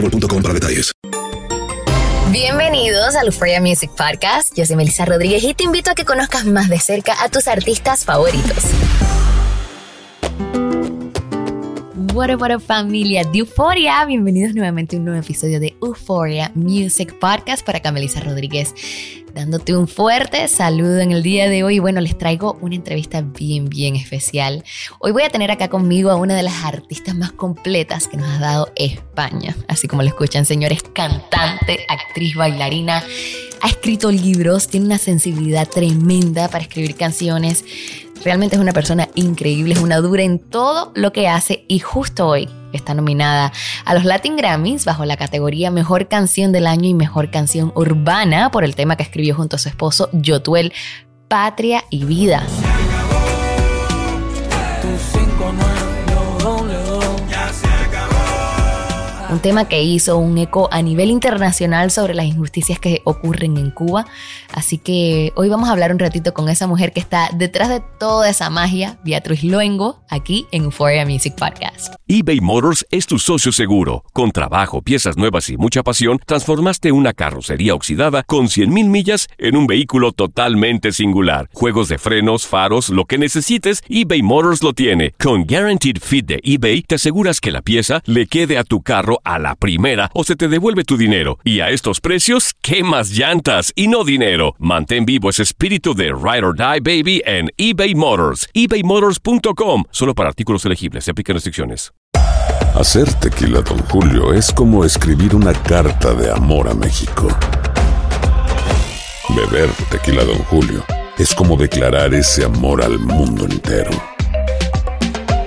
boostmobile.com para detalles. Bienvenidos al Euphoria Music Podcast. Yo soy Melissa Rodríguez y te invito a que conozcas más de cerca a tus artistas favoritos. What up, familia de Euphoria. Bienvenidos nuevamente a un nuevo episodio de Euphoria Music Podcast para Camelisa Rodríguez, dándote un fuerte saludo en el día de hoy. Bueno, les traigo una entrevista bien, bien especial. Hoy voy a tener acá conmigo a una de las artistas más completas que nos ha dado España. Así como lo escuchan, señores, cantante, actriz, bailarina. Ha escrito libros, tiene una sensibilidad tremenda para escribir canciones Realmente es una persona increíble, es una dura en todo lo que hace y justo hoy está nominada a los Latin Grammys bajo la categoría Mejor Canción del Año y Mejor Canción Urbana por el tema que escribió junto a su esposo Yotuel, Patria y Vida. Un tema que hizo un eco a nivel internacional sobre las injusticias que ocurren en Cuba. Así que hoy vamos a hablar un ratito con esa mujer que está detrás de toda esa magia, Beatriz Luengo, aquí en Euphoria Music Podcast. eBay Motors es tu socio seguro. Con trabajo, piezas nuevas y mucha pasión, transformaste una carrocería oxidada con 100.000 millas en un vehículo totalmente singular. Juegos de frenos, faros, lo que necesites, eBay Motors lo tiene. Con Guaranteed Fit de eBay, te aseguras que la pieza le quede a tu carro a la primera o se te devuelve tu dinero. Y a estos precios, ¿qué más llantas y no dinero? Mantén vivo ese espíritu de Ride or Die Baby en eBay Motors. ebaymotors.com. Solo para artículos elegibles. Se aplican restricciones. Hacer tequila, Don Julio, es como escribir una carta de amor a México. Beber tequila, Don Julio, es como declarar ese amor al mundo entero.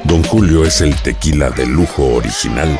Don Julio es el tequila de lujo original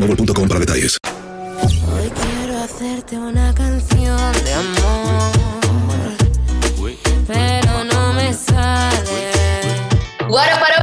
boostmobile.com para detalles. Hoy quiero hacerte una canción de amor, pero no me sale.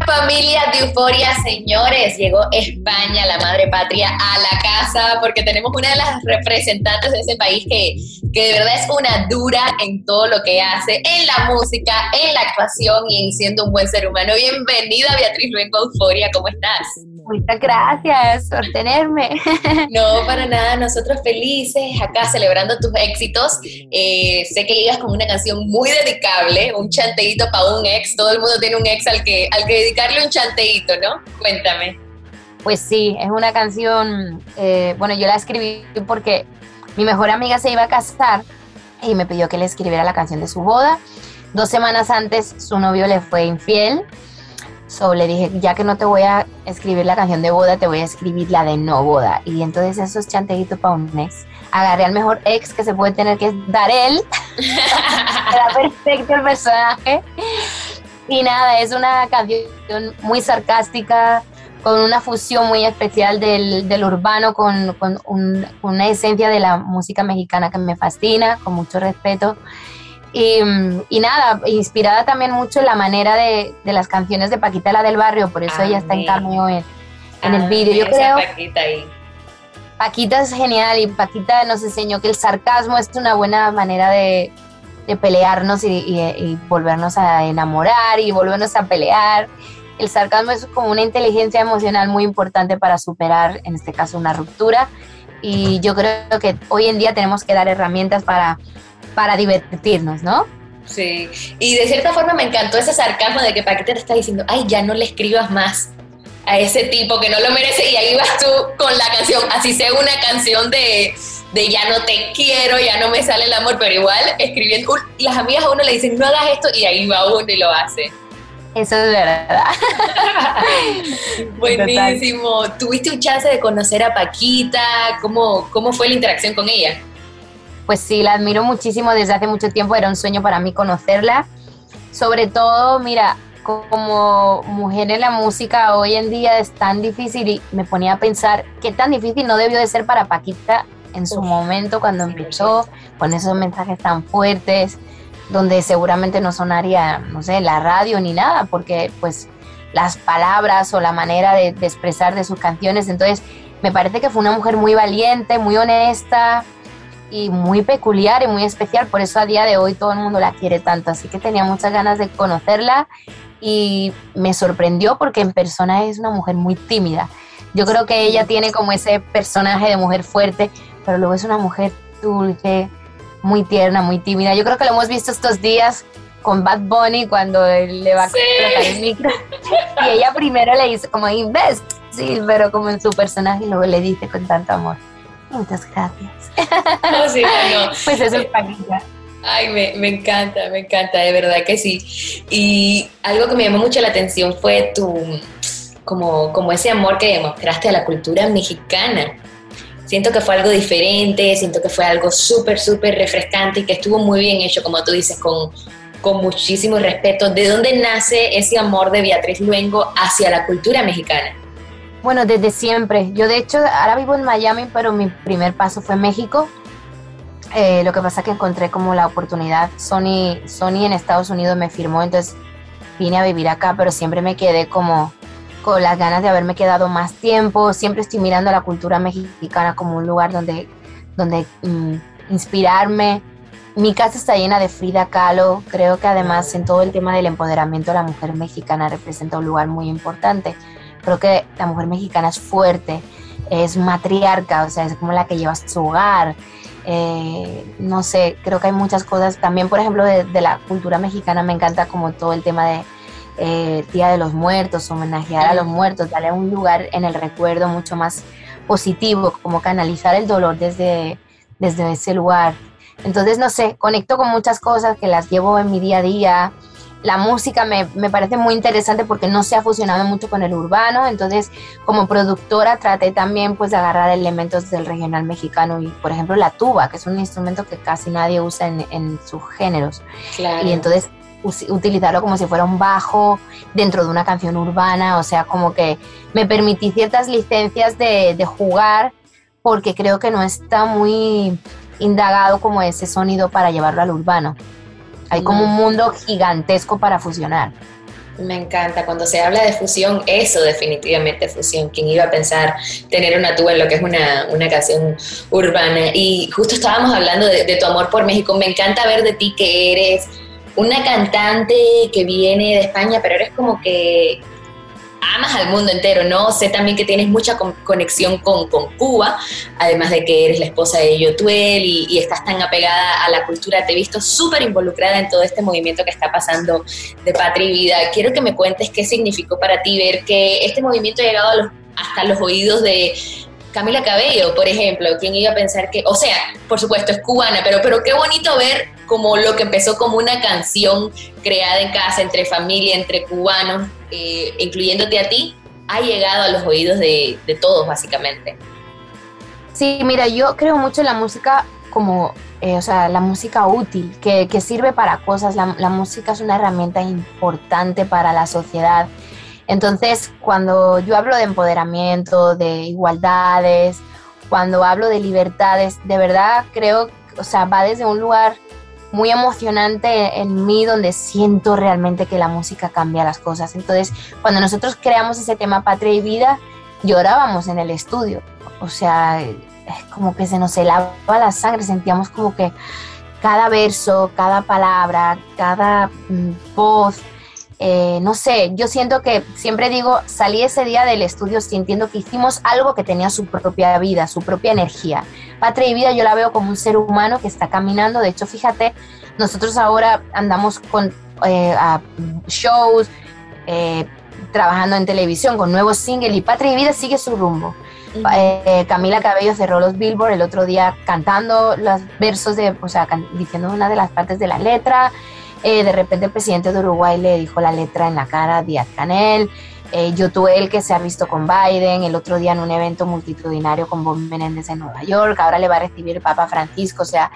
Familia de Euforia, señores, llegó España, la madre patria, a la casa porque tenemos una de las representantes de ese país que, que de verdad es una dura en todo lo que hace, en la música, en la actuación y en siendo un buen ser humano. Bienvenida, Beatriz Luengo Euforia, ¿cómo estás? Muchas gracias por tenerme. No, para nada, nosotros felices acá celebrando tus éxitos. Eh, sé que llegas con una canción muy dedicable, un chanteíto para un ex. Todo el mundo tiene un ex al que, al que dedicarle un chanteíto, ¿no? Cuéntame. Pues sí, es una canción, eh, bueno, yo la escribí porque mi mejor amiga se iba a casar y me pidió que le escribiera la canción de su boda. Dos semanas antes su novio le fue infiel. So le dije, ya que no te voy a escribir la canción de boda, te voy a escribir la de no boda. Y entonces eso es chanteguito para un ex. Agarré al mejor ex que se puede tener, que es Darel. Era perfecto el personaje. Y nada, es una canción muy sarcástica, con una fusión muy especial del, del urbano, con, con un, una esencia de la música mexicana que me fascina, con mucho respeto. Y, y, nada, inspirada también mucho en la manera de, de, las canciones de Paquita la del barrio, por eso ella está en cambio en, en el vídeo. Yo creo. Paquita, ahí. Paquita es genial y Paquita nos enseñó que el sarcasmo es una buena manera de, de pelearnos y, y, y, volvernos a enamorar y volvernos a pelear. El sarcasmo es como una inteligencia emocional muy importante para superar, en este caso, una ruptura. Y yo creo que hoy en día tenemos que dar herramientas para para divertirnos, ¿no? Sí, y de cierta forma me encantó ese sarcasmo de que Paquita te está diciendo, ay, ya no le escribas más a ese tipo que no lo merece y ahí vas tú con la canción, así sea una canción de, de ya no te quiero, ya no me sale el amor, pero igual escribiendo, las amigas a uno le dicen, no hagas esto y ahí va uno y lo hace. Eso es verdad. Buenísimo. ¿Tuviste un chance de conocer a Paquita? ¿Cómo, ¿Cómo fue la interacción con ella? Pues sí, la admiro muchísimo desde hace mucho tiempo, era un sueño para mí conocerla. Sobre todo, mira, como mujer en la música hoy en día es tan difícil y me ponía a pensar qué tan difícil no debió de ser para Paquita en su Uf, momento cuando empezó con esos mensajes tan fuertes, donde seguramente no sonaría, no sé, la radio ni nada, porque pues las palabras o la manera de, de expresar de sus canciones, entonces me parece que fue una mujer muy valiente, muy honesta, y muy peculiar y muy especial, por eso a día de hoy todo el mundo la quiere tanto, así que tenía muchas ganas de conocerla y me sorprendió porque en persona es una mujer muy tímida. Yo creo que ella tiene como ese personaje de mujer fuerte, pero luego es una mujer dulce, muy tierna, muy tímida. Yo creo que lo hemos visto estos días con Bad Bunny cuando él le va a sí. el micro y ella primero le dice como invest, sí, pero como en su personaje y luego le dice con tanto amor. Muchas gracias. No, sí, no. Pues eso es Paquita. Ay, me, me, encanta, me encanta, de verdad que sí. Y algo que me llamó mucho la atención fue tu, como, como ese amor que demostraste a la cultura mexicana. Siento que fue algo diferente, siento que fue algo súper, súper refrescante y que estuvo muy bien hecho, como tú dices, con, con muchísimo respeto. ¿De dónde nace ese amor de Beatriz Luengo hacia la cultura mexicana? Bueno, desde siempre. Yo de hecho ahora vivo en Miami, pero mi primer paso fue México. Eh, lo que pasa es que encontré como la oportunidad. Sony, Sony en Estados Unidos me firmó, entonces vine a vivir acá, pero siempre me quedé como con las ganas de haberme quedado más tiempo. Siempre estoy mirando a la cultura mexicana como un lugar donde, donde mm, inspirarme. Mi casa está llena de Frida Kahlo. Creo que además en todo el tema del empoderamiento de la mujer mexicana representa un lugar muy importante creo que la mujer mexicana es fuerte, es matriarca, o sea, es como la que lleva su hogar. Eh, no sé, creo que hay muchas cosas. También, por ejemplo, de, de la cultura mexicana me encanta como todo el tema de eh, Día de los Muertos, homenajear a los muertos, darle un lugar en el recuerdo mucho más positivo, como canalizar el dolor desde, desde ese lugar. Entonces, no sé, conecto con muchas cosas que las llevo en mi día a día la música me, me, parece muy interesante porque no se ha fusionado mucho con el urbano, entonces como productora traté también pues de agarrar elementos del regional mexicano y por ejemplo la tuba, que es un instrumento que casi nadie usa en, en sus géneros. Claro. Y entonces utilizarlo como si fuera un bajo dentro de una canción urbana, o sea, como que me permití ciertas licencias de, de jugar porque creo que no está muy indagado como ese sonido para llevarlo al urbano. Hay como un mundo gigantesco para fusionar. Me encanta, cuando se habla de fusión, eso definitivamente es fusión. ¿Quién iba a pensar tener una tuba en lo que es una, una canción urbana? Y justo estábamos hablando de, de, tu amor por México. Me encanta ver de ti que eres una cantante que viene de España, pero eres como que amas al mundo entero, ¿no? Sé también que tienes mucha conexión con, con, Cuba, además de que eres la esposa de Yotuel y, estás tan apegada a la cultura. Te he visto súper involucrada en todo este movimiento que está pasando de Patria y Vida. Quiero que me cuentes qué significó para ti ver que este movimiento ha llegado hasta los oídos de Camila Cabello, por ejemplo, ¿quién iba a pensar que, o sea, por supuesto es cubana, pero, pero qué bonito ver como lo que empezó como una canción creada en casa, entre familia, entre cubanos, eh, incluyéndote a ti, ha llegado a los oídos de, todos, básicamente. Sí, mira, yo creo mucho en la música como, eh, o sea, la música útil, que, sirve para cosas. La, la, música es una herramienta importante para la sociedad. Entonces, cuando yo hablo de empoderamiento, de igualdades, cuando hablo de libertades, de verdad creo, o sea, va desde un lugar muy emocionante en mí donde siento realmente que la música cambia las cosas. Entonces, cuando nosotros creamos ese tema Patria y Vida, llorábamos en el estudio. O sea, como que se nos helaba la sangre, sentíamos como que cada verso, cada palabra, cada mm, voz, eh, no sé, yo siento que siempre digo, salí ese día del estudio sintiendo que hicimos algo que tenía su propia vida, su propia energía. Patria y Vida yo la veo como un ser humano que está caminando, de hecho, fíjate, nosotros ahora andamos con eh, shows, eh, trabajando en televisión con nuevos singles y Patria y Vida sigue su rumbo. Camila Cabello cerró los Billboard el otro día cantando los versos de, o sea, diciendo una de las partes de la letra. Eh, de repente el presidente de Uruguay le dijo la letra en la cara a Díaz Canel. Eh, el que se ha visto con Biden, el otro día en un evento multitudinario con Bob Menéndez en Nueva York, ahora le va a recibir el Papa Francisco, o sea,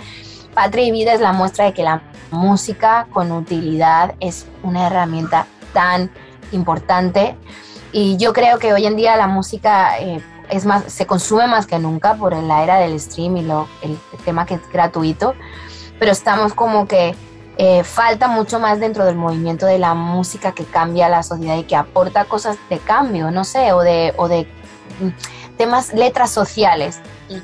Patria y Vida es la muestra de que la música con utilidad es una herramienta tan importante. Y yo creo que hoy en día la música eh, es más, se consume más que nunca por la era del stream y lo, el tema que es gratuito, pero estamos como que eh, falta mucho más dentro del movimiento de la música que cambia la sociedad y que aporta cosas de cambio, no sé, o de, o de mm, temas, letras sociales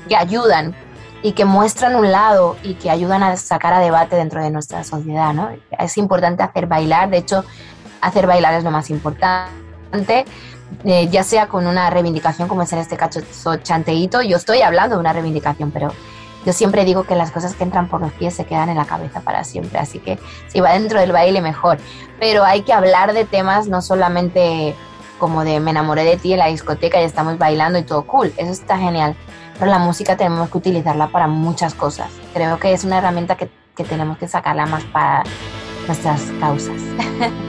que ayudan y que muestran un lado y que ayudan a sacar a debate dentro de nuestra sociedad, ¿no? Es importante hacer bailar, de hecho, hacer bailar es lo más importante, eh, ya sea con una reivindicación como es en este caso chanteíto, yo estoy hablando de una reivindicación, pero yo siempre digo que las cosas que entran por los pies se quedan en la cabeza para siempre, así que si va dentro del baile mejor. Pero hay que hablar de temas no solamente como de me enamoré de ti en la discoteca y estamos bailando y todo cool, eso está genial. Pero la música tenemos que utilizarla para muchas cosas. Creo que es una herramienta que, que tenemos que sacarla más para nuestras causas.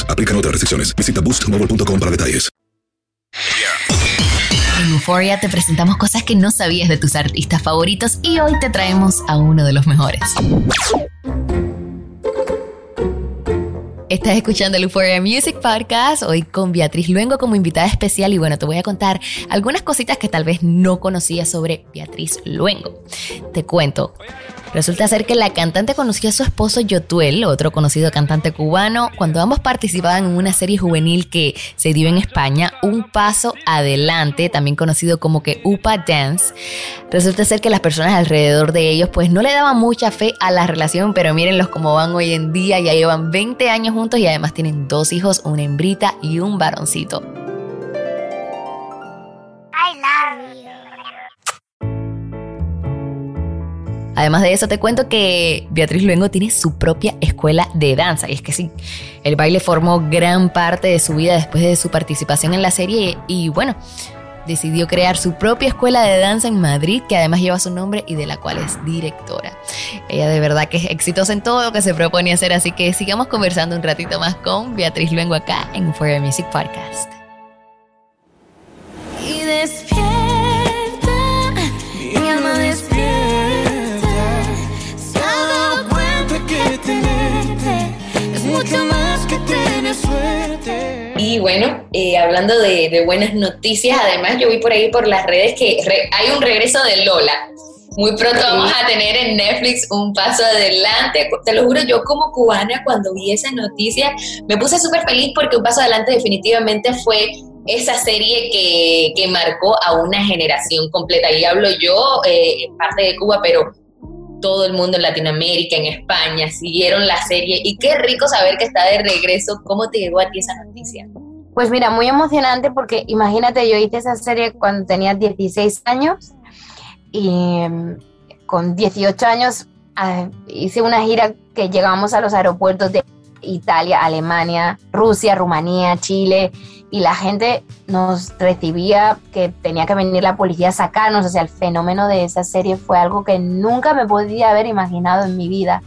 Aplican otras restricciones. Visita boostmobile.com para detalles. En Euphoria te presentamos cosas que no sabías de tus artistas favoritos y hoy te traemos a uno de los mejores. Estás escuchando el Euphoria Music Podcast, hoy con Beatriz Luengo como invitada especial y bueno, te voy a contar algunas cositas que tal vez no conocías sobre Beatriz Luengo. Te cuento, Resulta ser que la cantante conoció a su esposo Yotuel, otro conocido cantante cubano, cuando ambos participaban en una serie juvenil que se dio en España, Un Paso Adelante, también conocido como que UPA Dance. Resulta ser que las personas alrededor de ellos pues no le daban mucha fe a la relación, pero mírenlos cómo van hoy en día, ya llevan 20 años juntos y además tienen dos hijos, una hembrita y un varoncito. Además de eso, te cuento que Beatriz Luengo tiene su propia escuela de danza. Y es que sí, el baile formó gran parte de su vida después de su participación en la serie. Y bueno, decidió crear su propia escuela de danza en Madrid, que además lleva su nombre y de la cual es directora. Ella de verdad que es exitosa en todo lo que se propone hacer, así que sigamos conversando un ratito más con Beatriz Luengo acá en For Music Podcast. Y mucho más que tener suerte. Y bueno, eh, hablando de, de buenas noticias, además yo vi por ahí por las redes que re- hay un regreso de Lola. Muy pronto vamos a tener en Netflix un paso adelante. Te lo juro, yo como cubana cuando vi esa noticia me puse súper feliz porque un paso adelante definitivamente fue esa serie que, que marcó a una generación completa. Y hablo yo, eh, parte de Cuba, pero todo el mundo en Latinoamérica, en España, siguieron la serie. Y qué rico saber que está de regreso. ¿Cómo te llegó a ti esa noticia? Pues mira, muy emocionante porque imagínate, yo hice esa serie cuando tenía 16 años y mm, con 18 años ah, hice una gira que llegamos a los aeropuertos de Italia, Alemania, Rusia, Rumanía, Chile y la gente nos recibía que tenía que venir la policía a sacarnos, o sea, el fenómeno de esa serie fue algo que nunca me podía haber imaginado en mi vida.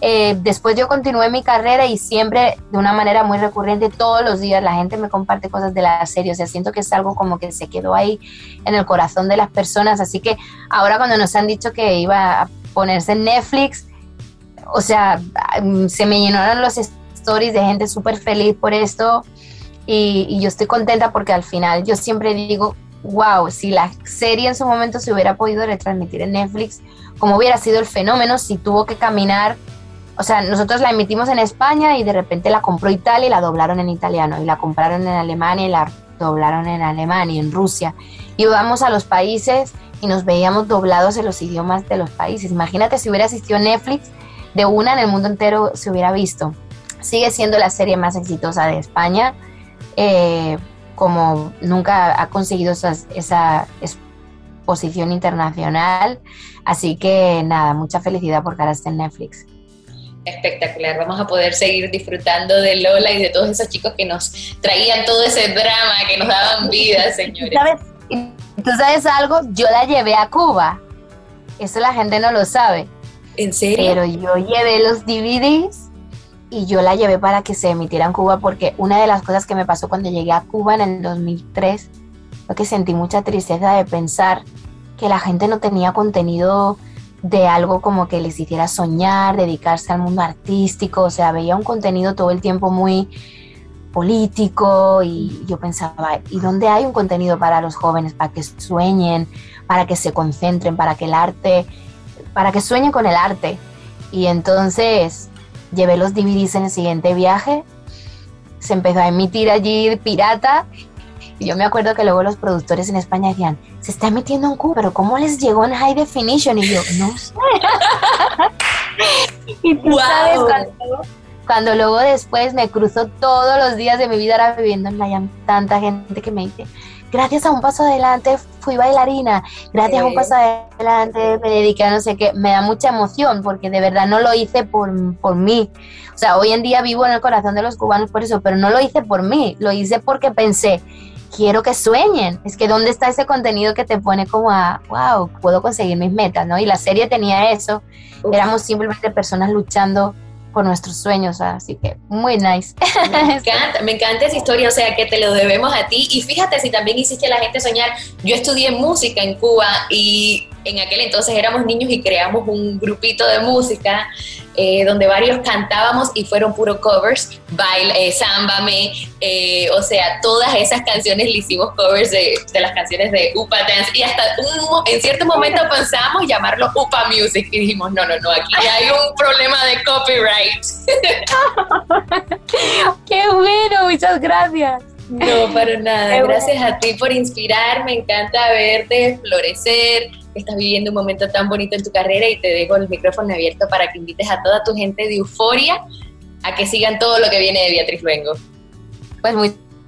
Eh, después yo continué mi carrera y siempre de una manera muy recurrente, todos los días la gente me comparte cosas de la serie, o sea, siento que es algo como que se quedó ahí en el corazón de las personas, así que ahora cuando nos han dicho que iba a ponerse en Netflix, o sea, mm, se me llenaron los stories de gente súper feliz por esto y, y yo estoy contenta porque al final yo siempre digo, wow, si la serie en su momento se hubiera podido retransmitir en Netflix, como hubiera sido el fenómeno si tuvo que caminar o sea, nosotros la emitimos en España y de repente la compró Italia y la doblaron en italiano, y la compraron en Alemania y la doblaron en alemán y en Rusia. Y íbamos a los países y nos veíamos doblados en los idiomas de los países. Imagínate si hubiera asistido Netflix, de una en el mundo entero se hubiera visto. Sigue siendo la serie más exitosa de España, eh, como nunca ha conseguido esas- esa exposición internacional. Así que nada, mucha felicidad porque ahora está en Netflix. Espectacular, vamos a poder seguir disfrutando de Lola y de todos esos chicos que nos traían todo ese drama, que nos daban vida, señores. ¿Sabes? ¿Tú sabes algo? Yo la llevé a Cuba. Eso la gente no lo sabe. ¿En serio? Pero yo llevé los DVDs y yo la llevé para que se emitiera en Cuba porque una de las cosas que me pasó cuando llegué a Cuba en el 2003 fue que sentí mucha tristeza de pensar que la gente no tenía contenido de algo como que les hiciera soñar, dedicarse al mundo artístico, o sea, veía un contenido todo el tiempo muy político y yo pensaba, ¿y dónde hay un contenido para los jóvenes, para que sueñen, para que se concentren, para que el arte, para que sueñen con el arte? Y entonces llevé los DVDs en el siguiente viaje, se empezó a emitir allí pirata y yo me acuerdo que luego los productores en España decían, se está emitiendo en Cuba, pero ¿cómo les llegó en high definition? Y yo, no sé. y tú Wow. sabes, cuando, cuando luego después me cruzo todos los días de mi vida ahora viviendo en Miami, tanta gente que me dice, gracias a un paso adelante fui bailarina, gracias a un paso adelante me dediqué a no sé qué, me da mucha emoción porque de verdad no lo hice por, por mí. O sea, hoy en día vivo en el corazón de los cubanos por eso, pero no lo hice por mí, lo hice porque pensé, quiero que sueñen. Es que dónde está ese contenido que te pone como a, wow, puedo conseguir mis metas, ¿no? Y la serie tenía eso. Éramos simplemente personas luchando por nuestros sueños, así que muy nice. Me encanta, me encanta esa historia, o sea, que te lo debemos a ti. Y fíjate si también hiciste a la gente soñar. Yo estudié música en Cuba y en aquel entonces éramos niños y creamos un grupito de música eh, donde varios cantábamos y fueron puro covers, Baile, eh, eh, o sea, todas esas canciones le hicimos covers de, de las canciones de Upa Dance y hasta en cierto momento pensamos llamarlo Upa Music y dijimos, no, no, no, aquí hay un problema de copyright. ¡Qué bueno! Muchas gracias. No, para nada. Gracias a ti por inspirarme. Me encanta verte florecer. Estás viviendo un momento tan bonito en tu carrera y te dejo el micrófono abierto para que invites a toda tu gente de Euforia a que sigan todo lo que viene de Beatriz Luengo. Pues muy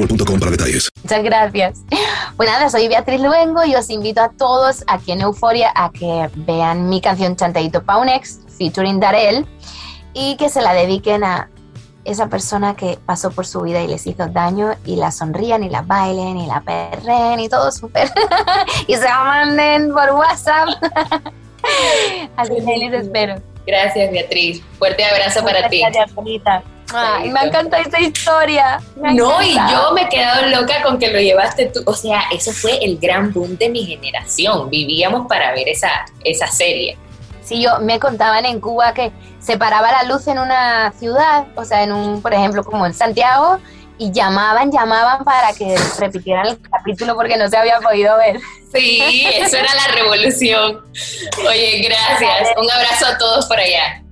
boostmobile.com para detalles. Muchas gracias. Pues nada, soy Beatriz Luengo y os invito a todos aquí en Euforia a que vean mi canción Chanteito pa' un ex, featuring Darel, y que se la dediquen a esa persona que pasó por su vida y les hizo daño y la sonrían y la bailen y la perren y todo súper. y se la manden por WhatsApp. Así que les espero. Gracias, Beatriz. Fuerte abrazo para ti. Gracias, Solita. Ay, me encanta esta historia. No, y yo me he quedado loca con que lo llevaste tú. O sea, eso fue el gran boom de mi generación. Vivíamos para ver esa, esa serie. Sí, yo me contaban en Cuba que se paraba la luz en una ciudad, o sea, en un, por ejemplo, como en Santiago, y llamaban, llamaban para que repitieran el capítulo porque no se había podido ver. Sí, eso era la revolución. Oye, gracias. Un abrazo a todos por allá.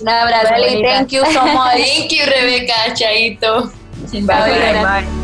Un abrazo. Vale, thank you so much. Thank you, Rebeca. Chaito. Bye, bye.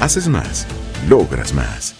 Haces más, logras más.